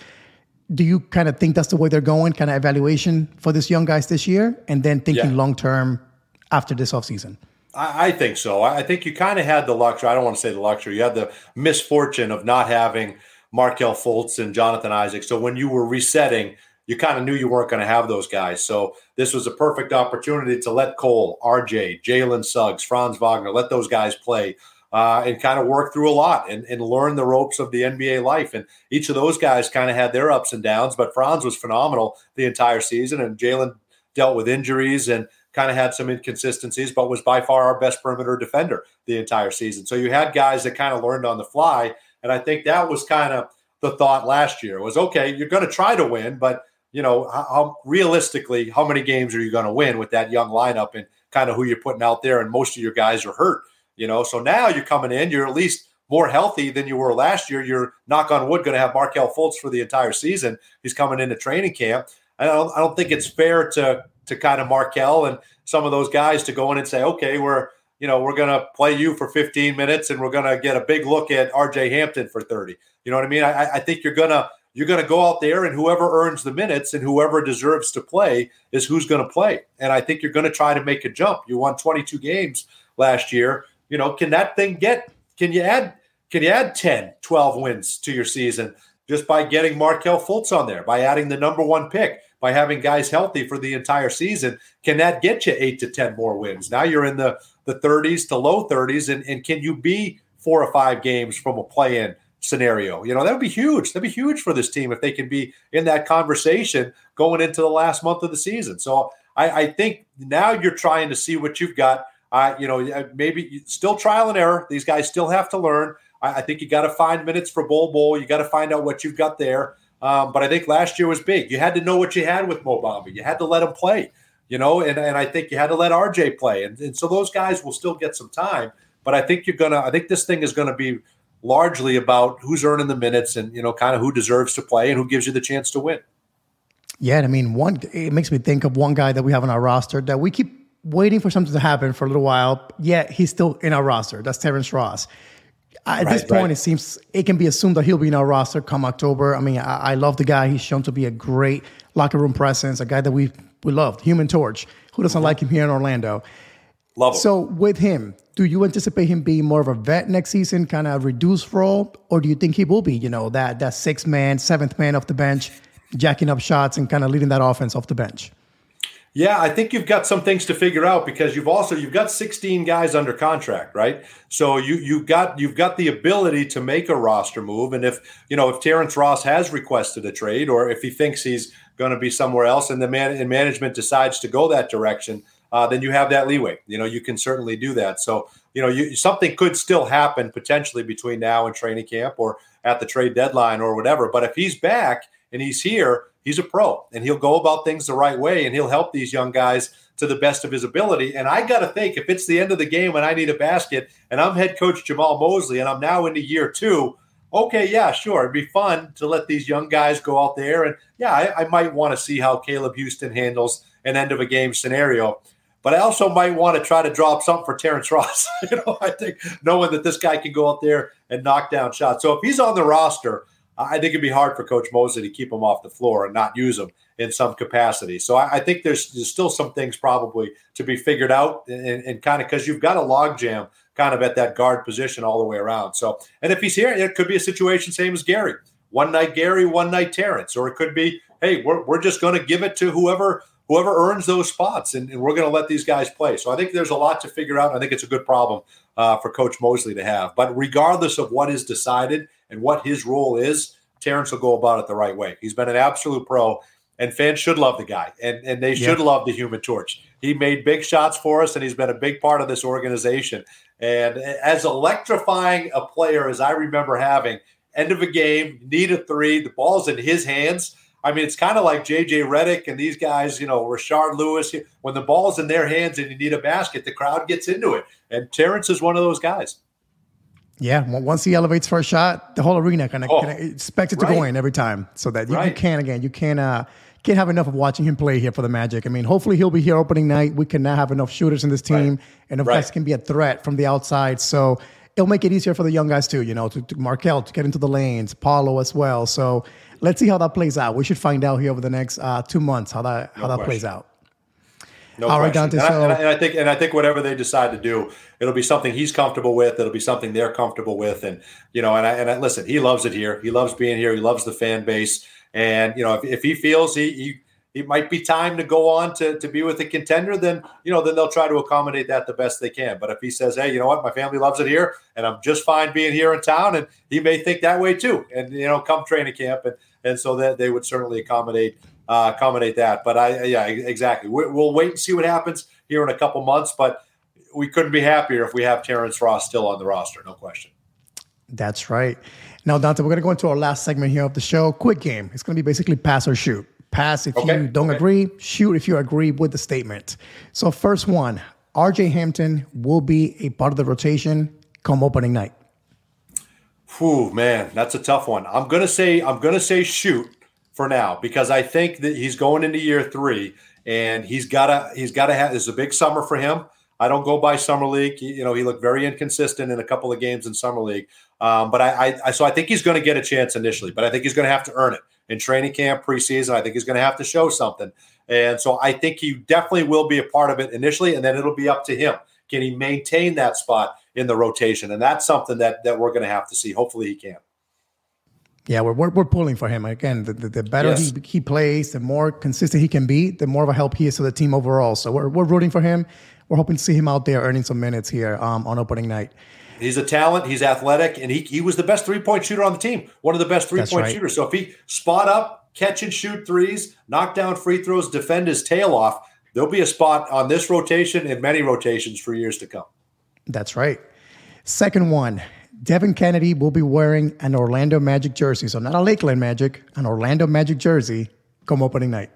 do you kind of think that's the way they're going, kind of evaluation for this young guys this year, and then thinking yeah. long term after this offseason? I, I think so. I think you kind of had the luxury. I don't want to say the luxury. You had the misfortune of not having Markelle Fultz and Jonathan Isaac. So when you were resetting, you kind of knew you weren't going to have those guys. So this was a perfect opportunity to let Cole, RJ, Jalen Suggs, Franz Wagner, let those guys play uh, and kind of work through a lot and, and learn the ropes of the NBA life. And each of those guys kind of had their ups and downs, but Franz was phenomenal the entire season, and Jalen dealt with injuries and kind of had some inconsistencies, but was by far our best perimeter defender the entire season. So you had guys that kind of learned on the fly, and I think that was kind of the thought last year was okay, you're going to try to win, but you know how, how realistically how many games are you going to win with that young lineup and kind of who you're putting out there, and most of your guys are hurt. You know, so now you're coming in, you're at least more healthy than you were last year. You're knock on wood going to have Markelle Fultz for the entire season. He's coming into training camp. I don't, I don't think it's fair to to kind of Markelle and some of those guys to go in and say, okay, we're you know we're going to play you for 15 minutes and we're going to get a big look at R.J. Hampton for 30. You know what I mean? I, I think you're gonna you're going to go out there and whoever earns the minutes and whoever deserves to play is who's going to play. And I think you're going to try to make a jump. You won 22 games last year. You know, can that thing get, can you add, can you add 10, 12 wins to your season just by getting Markelle Fultz on there, by adding the number one pick, by having guys healthy for the entire season? Can that get you eight to 10 more wins? Now you're in the, the 30s to low 30s. And, and can you be four or five games from a play in scenario? You know, that would be huge. That'd be huge for this team if they can be in that conversation going into the last month of the season. So I, I think now you're trying to see what you've got uh, you know, maybe still trial and error. These guys still have to learn. I, I think you got to find minutes for Bol Bol. You got to find out what you've got there. Um, but I think last year was big. You had to know what you had with Mo Bamba. You had to let him play, you know, and, and I think you had to let RJ play. And, and so those guys will still get some time. But I think you're going to, I think this thing is going to be largely about who's earning the minutes and, you know, kind of who deserves to play and who gives you the chance to win. Yeah. I mean, one, it makes me think of one guy that we have on our roster that we keep waiting for something to happen for a little while. Yet he's still in our roster. That's Terrence Ross. At right, this point, right. it seems it can be assumed that he'll be in our roster come October. I mean, I, I, love the guy. He's shown to be a great locker room presence, a guy that we we loved, Human Torch. Who doesn't mm-hmm. like him here in Orlando? Love him. So with him, do you anticipate him being more of a vet next season, kind of reduced role, or do you think he will be, you know, that that sixth man, seventh man off the bench, jacking up shots and kind of leading that offense off the bench? Yeah, I think you've got some things to figure out because you've also you've got 16 guys under contract, right? So you you've got you've got the ability to make a roster move, and if you know if Terrence Ross has requested a trade or if he thinks he's going to be somewhere else, and the man and management decides to go that direction, uh, then you have that leeway. You know, you can certainly do that. So you know, you, something could still happen potentially between now and training camp or at the trade deadline or whatever. But if he's back and he's here he's a pro and he'll go about things the right way and he'll help these young guys to the best of his ability. And I got to think if it's the end of the game and I need a basket and I'm head coach Jamahl Mosley and I'm now into year two, okay, yeah, sure. It'd be fun to let these young guys go out there. And yeah, I, I might want to see how Caleb Houstan handles an end of a game scenario. But I also might want to try to drop something for Terrence Ross. you know, I think knowing that this guy can go out there and knock down shots. So if he's on the roster, I think it'd be hard for Coach Mosley to keep him off the floor and not use him in some capacity. So I, I think there's, there's still some things probably to be figured out and, and kind of because you've got a logjam kind of at that guard position all the way around. So, and if he's here, it could be a situation same as Gary. One night Gary, one night Terrence, or it could be, hey, we're, we're just going to give it to whoever whoever earns those spots, and, and we're going to let these guys play. So I think there's a lot to figure out. I think it's a good problem uh, for Coach Mosley to have. But regardless of what is decided and what his role is, Terrence will go about it the right way. He's been an absolute pro, and fans should love the guy, and, and they should yeah. love the Human Torch. He made big shots for us, and he's been a big part of this organization. And as electrifying a player as I remember having, end of a game, need a three, the ball's in his hands. I mean, it's kind of like JJ Redick and these guys, you know, Rashard Lewis. When the ball's in their hands and you need a basket, the crowd gets into it. And Terrence is one of those guys. Yeah, once he elevates for a shot, the whole arena kind of oh, expects it to right. go in every time. So that you, right. you can again, you can't uh, can't have enough of watching him play here for the Magic. I mean, hopefully he'll be here opening night. We can now have enough shooters in this team, right. and enough guys can be a threat from the outside. So it'll make it easier for the young guys too. You know, to, to Markelle to get into the lanes, Paolo as well. So let's see how that plays out. We should find out here over the next uh, two months how that how that question. plays out. No All right, Dante. And, so, I, and, I, and, I, think, and I think whatever they decide to do, it'll be something he's comfortable with. It'll be something they're comfortable with, and you know, and I, and I, listen, he loves it here. He loves being here. He loves the fan base, and you know, if, if he feels he, he it might be time to go on to, to be with a contender, then you know, then they'll try to accommodate that the best they can. But if he says, "Hey, you know what, my family loves it here, and I'm just fine being here in town," and he may think that way too, and you know, come training camp, and and so that they would certainly accommodate uh, accommodate that. But I, yeah, exactly. We'll wait and see what happens here in a couple months. But we couldn't be happier if we have Terrence Ross still on the roster, no question. That's right. Now, Dante, we're going to go into our last segment here of the show. Quick game. It's going to be basically pass or shoot. Pass if okay. you don't okay. agree, shoot if you agree with the statement. So, first one RJ Hampton will be a part of the rotation come opening night. Whew, man, that's a tough one. I'm gonna say I'm gonna say shoot for now because I think that he's going into year three and he's gotta he's gotta have this is a big summer for him. I don't go by summer league. You know, he looked very inconsistent in a couple of games in summer league. Um, but I, I, so I think he's going to get a chance initially, but I think he's going to have to earn it in training camp, preseason. I think he's going to have to show something, and so I think he definitely will be a part of it initially, and then it'll be up to him. Can he maintain that spot in the rotation? And that's something that that we're going to have to see. Hopefully, he can. Yeah, we're, we're, we're, pulling for him. Again, the, the, the better yes. he, he plays, the more consistent he can be, the more of a help he is to the team overall. So we're, we're rooting for him. We're hoping to see him out there earning some minutes here um, on opening night. He's a talent. He's athletic, and he, he was the best three point shooter on the team. One of the best three point right. shooters. So if he spot up, catch and shoot threes, knock down free throws, defend his tail off, there'll be a spot on this rotation and many rotations for years to come. That's right. Second one, Devin Cannady will be wearing an Orlando Magic jersey. So not a Lakeland Magic, an Orlando Magic jersey come opening night.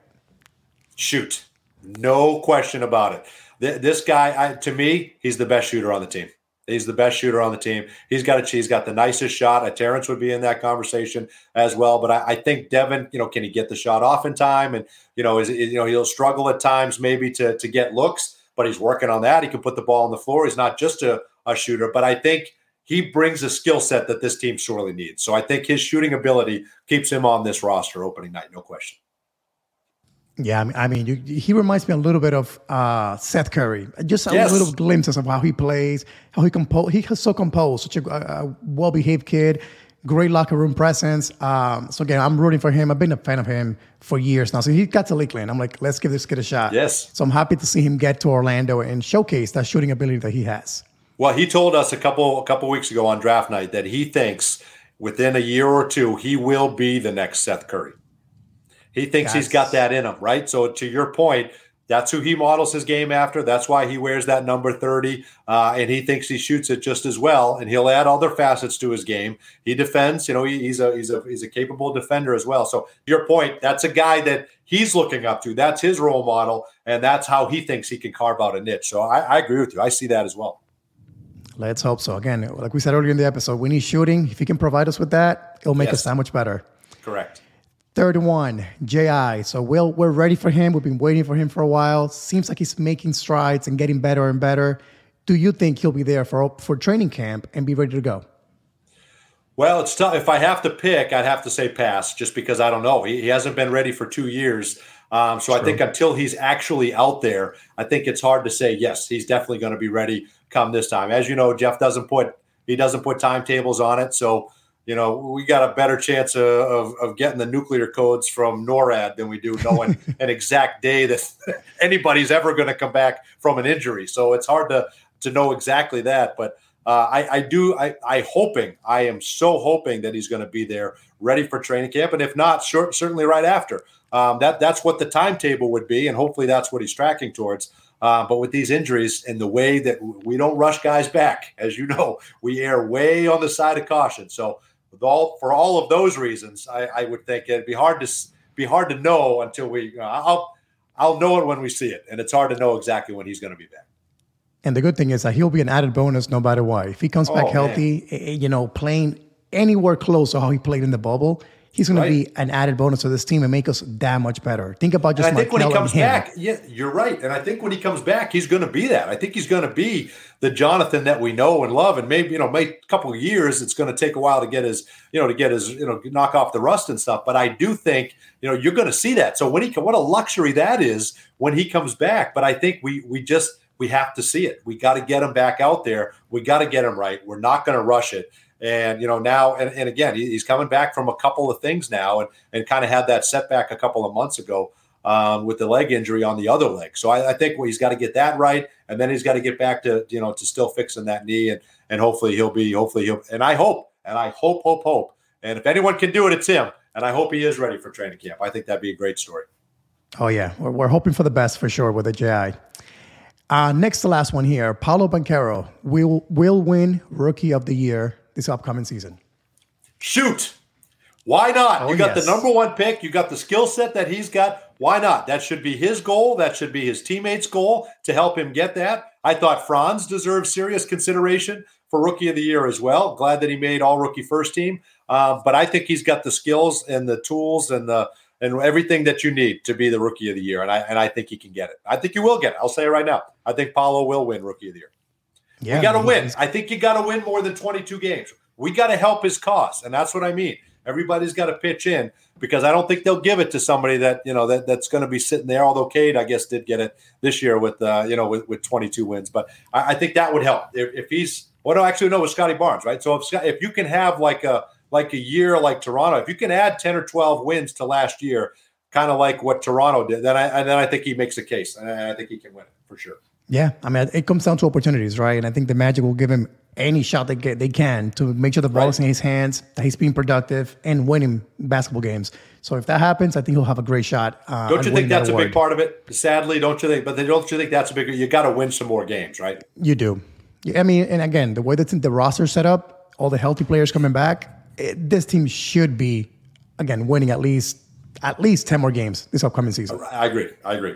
Shoot. No question about it. This guy, I, to me, he's the best shooter on the team. He's the best shooter on the team. He's got a he's got the nicest shot. A Terrence would be in that conversation as well. But I, I, think Devin, you know, can he get the shot off in time? And you know, is, is you know he'll struggle at times maybe to to get looks, but he's working on that. He can put the ball on the floor. He's not just a, a shooter, but I think he brings a skill set that this team sorely needs. So I think his shooting ability keeps him on this roster opening night, no question. Yeah, I mean, you, he reminds me a little bit of uh, Seth Curry. Just a yes. little glimpses of how he plays, how he compose. He's so composed, such a, a well-behaved kid, great locker room presence. Um, so again, I'm rooting for him. I've been a fan of him for years now. So he got to Lakeland. I'm like, let's give this kid a shot. Yes. So I'm happy to see him get to Orlando and showcase that shooting ability that he has. Well, he told us a couple a couple weeks ago on draft night that he thinks within a year or two he will be the next Seth Curry. He thinks he's got that in him, right? So to your point, that's who he models his game after. That's why he wears that number 30. Uh, and he thinks he shoots it just as well. And he'll add other facets to his game. He defends, you know, he, he's a he's a he's a capable defender as well. So your point, that's a guy that he's looking up to. That's his role model, and that's how he thinks he can carve out a niche. So I, I agree with you. I see that as well. Let's hope so. Again, like we said earlier in the episode, we need shooting. If he can provide us with that, it'll make yes. us that much better. Correct. Third one, JI. So we'll, we're ready for him. We've been waiting for him for a while. Seems like he's making strides and getting better and better. Do you think he'll be there for for training camp and be ready to go? Well, it's tough. If I have to pick, I'd have to say pass, just because I don't know. He, he hasn't been ready for two years. Um, so True. I think until he's actually out there, I think it's hard to say yes. He's definitely going to be ready come this time. As you know, Jeff doesn't put he doesn't put timetables on it, so you know, we got a better chance of, of, of, getting the nuclear codes from NORAD than we do knowing an exact day that anybody's ever going to come back from an injury. So it's hard to to know exactly that. But uh, I, I do. I, I hoping. I am so hoping that he's going to be there, ready for training camp, and if not, short, certainly right after. Um, that that's what the timetable would be, and hopefully that's what he's tracking towards. Uh, but with these injuries and the way that we don't rush guys back, as you know, we err way on the side of caution. So all for all of those reasons, I, I, would think it'd be hard to be hard to know until we. I'll I'll know it when we see it, and it's hard to know exactly when he's going to be back. And the good thing is that he'll be an added bonus no matter what. If he comes back oh, healthy, man. you know, playing anywhere close to how he played in the bubble, he's going right. to be an added bonus to this team and make us that much better. Think about just. And I think when he comes back, yeah, you're right. And I think when he comes back, he's going to be that. I think he's going to be the Jonathan that we know and love. And maybe you know, maybe a couple of years, it's going to take a while to get his, you know, to get his, you know, knock off the rust and stuff. But I do think you know you're going to see that. So when he, what a luxury that is when he comes back. But I think we we just we have to see it. We got to get him back out there. We got to get him right. We're not going to rush it. And you know now, and, and again, he's coming back from a couple of things now, and and kind of had that setback a couple of months ago um, with the leg injury on the other leg. So I, I think well, he's got to get that right, and then he's got to get back to you know to still fixing that knee, and and hopefully he'll be hopefully he'll and I hope and I hope hope hope, and if anyone can do it, it's him, and I hope he is ready for training camp. I think that'd be a great story. Oh yeah, we're, we're hoping for the best for sure with the JI. Uh, next to last one here, Paolo Banchero will will win Rookie of the Year this upcoming season? Shoot. Why not? Oh, you got yes. the number one pick. You got the skill set that he's got. Why not? That should be his goal. That should be his teammates' goal to help him get that. I thought Franz deserved serious consideration for Rookie of the Year as well. Glad that he made All Rookie First Team. Uh, but I think he's got the skills and the tools and the and everything that you need to be the Rookie of the Year. And I and I think he can get it. I think he will get it. I'll say it right now. I think Paolo will win Rookie of the Year. Yeah, you got to win. I think you got to win more than 22 games. We got to help his cause, and that's what I mean. Everybody's got to pitch in because I don't think they'll give it to somebody that you know that, that's going to be sitting there. Although Cade, I guess, did get it this year with uh, you know with, with 22 wins, but I, I think that would help if, if he's. Well, no, actually, no, with Scottie Barnes, right? So if if you can have like a like a year like Toronto, if you can add 10 or 12 wins to last year, kind of like what Toronto did, then I and then I think he makes a case, and I think he can win it for sure. Yeah, I mean, it comes down to opportunities, right? And I think the Magic will give him any shot they get they can to make sure the ball's right. in his hands, that he's being productive and winning basketball games. So if that happens, I think he'll have a great shot. Uh, don't you think that's that a big part of it? Sadly, don't you think? But don't you think that's a big? You got to win some more games, right? You do. I mean, and again, the way that the roster set up, all the healthy players coming back, it, this team should be again winning at least at least ten more games this upcoming season. I agree. I agree.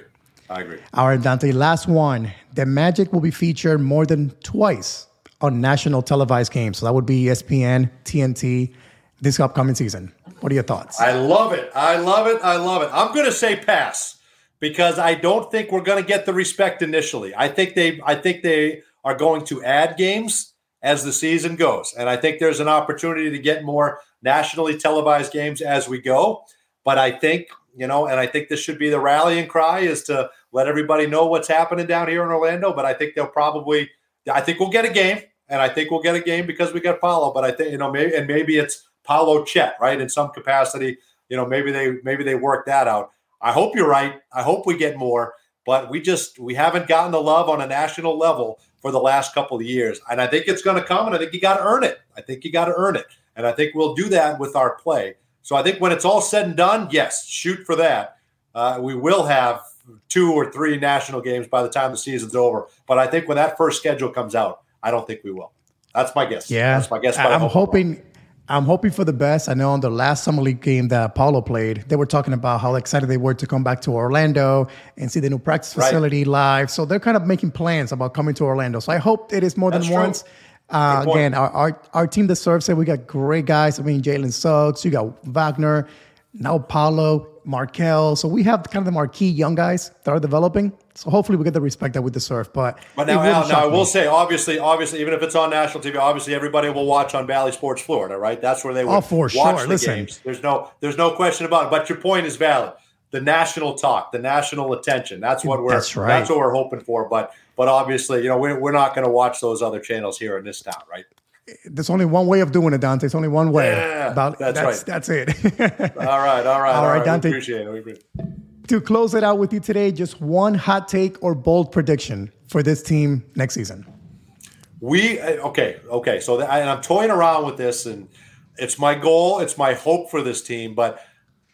I agree. All right, Dante, last one. The Magic will be featured more than twice on national televised games. So that would be ESPN, TNT, this upcoming season. What are your thoughts? I love it. I love it. I love it. I'm going to say pass because I don't think we're going to get the respect initially. I think they I think they are going to add games as the season goes. And I think there's an opportunity to get more nationally televised games as we go. But I think you know, and I think this should be the rallying cry is to let everybody know what's happening down here in Orlando. But I think they'll probably, I think we'll get a game, and I think we'll get a game because we got Paolo. But I think you know maybe and maybe it's Paolo Chet, right, in some capacity. You know, maybe they maybe they work that out. I hope you're right. I hope we get more, but we just we haven't gotten the love on a national level for the last couple of years, and I think it's going to come. And I think you got to earn it. I think you got to earn it, and I think we'll do that with our play. So I think when it's all said and done, yes, shoot for that. Uh, we will have two or three national games by the time the season's over. But I think when that first schedule comes out, I don't think we will. That's my guess. Yeah, that's my guess. I'm hoping. I'm hoping for the best. I know on the last summer league game that Paolo played, they were talking about how excited they were to come back to Orlando and see the new practice facility right. live. So they're kind of making plans about coming to Orlando. So I hope it is more That's than true. once. Uh, again, our, our, our team deserves it. We got great guys. I mean, Jalen Suggs, you got Wagner, now Paolo, Markelle. So we have kind of the marquee young guys that are developing. So hopefully we get the respect that we deserve. But but now, now, now I will say, obviously, obviously, even if it's on national TV, obviously everybody will watch on Bally Sports Florida, right? That's where they will oh, for watch sure. the Listen. games. There's no there's no question about it. But your point is valid. The national talk, the national attention. That's what we're that's, right. that's what we're hoping for. But but obviously, you know, we're, we're not going to watch those other channels here in this town, right? There's only one way of doing it, Dante. It's only one way. Yeah, About, that's, that's right. That's it. all right, all right, all right, Dante. We appreciate it. We appreciate it. To close it out with you today, just one hot take or bold prediction for this team next season. We okay, okay. So the, and I'm toying around with this, and it's my goal, it's my hope for this team, but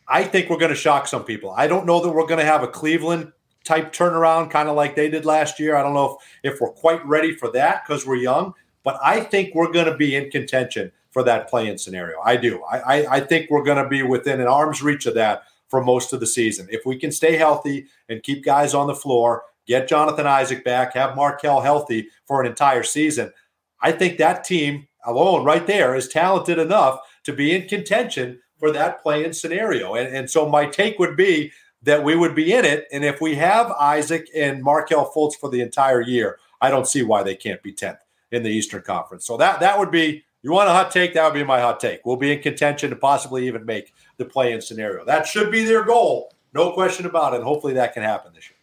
I think we're going to shock some people. I don't know that we're going to have a Cleveland type turnaround, kind of like they did last year. I don't know if, if we're quite ready for that because we're young, but I think we're going to be in contention for that play-in scenario. I do. I, I, I think we're going to be within an arm's reach of that for most of the season. If we can stay healthy and keep guys on the floor, get Jonathan Isaac back, have Markelle healthy for an entire season, I think that team alone right there is talented enough to be in contention for that play-in scenario. And, and so my take would be that we would be in it. And if we have Isaac and Markelle Fultz for the entire year, I don't see why they can't be 10th in the Eastern Conference. So that that would be you want a hot take, that would be my hot take. We'll be in contention to possibly even make the play-in scenario. That should be their goal. No question about it. And hopefully that can happen this year.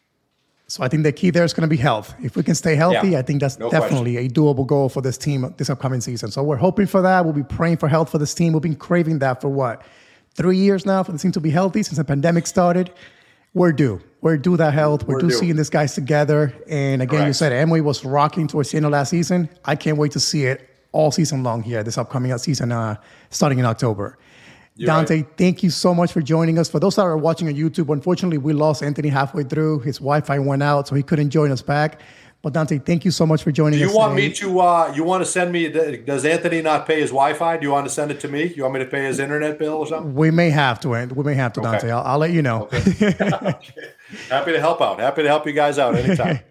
So I think the key there is going to be health. If we can stay healthy, yeah, I think that's no definitely question. a doable goal for this team this upcoming season. So we're hoping for that. We'll be praying for health for this team. We've been craving that for what? Three years now for the team to be healthy since the pandemic started we're due. We're due that health. We're, we're due, due, seeing these guys together. And again, Correct. you said Emily was rocking towards the end of last season. I can't wait to see it all season long here, this upcoming season, uh, starting in October. You're Dante, right. thank you so much for joining us. For those that are watching on YouTube, unfortunately, we lost Anthony halfway through. His Wi Fi went out, so he couldn't join us back. But Dante, thank you so much for joining us. Do you want today. me to? Uh, you want to send me? Does Anthony not pay his Wi-Fi? Do you want to send it to me? You want me to pay his internet bill or something? We may have to. We may have to, Dante. Okay. I'll, I'll, let you know. Okay. Happy to help out. Happy to help you guys out anytime.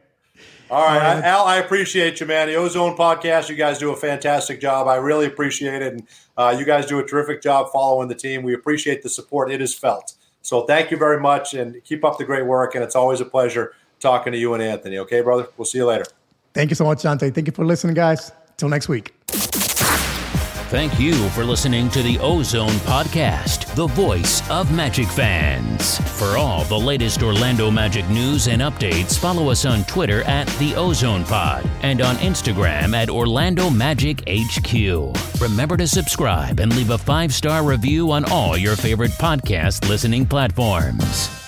All right, I, Al, I appreciate you, man. The OZone podcast, you guys do a fantastic job. I really appreciate it, and uh, you guys do a terrific job following the team. We appreciate the support; it is felt. So, thank you very much, and keep up the great work. And it's always a pleasure talking to you and Anthony. Okay, brother. We'll see you later. Thank you so much, Dante. Thank you for listening, guys. Till next week. Thank you for listening to the OZone Podcast, the voice of Magic fans. For all the latest Orlando Magic news and updates, follow us on Twitter at the OZone Pod and on Instagram at Orlando Magic HQ. Remember to subscribe and leave a five star review on all your favorite podcast listening platforms.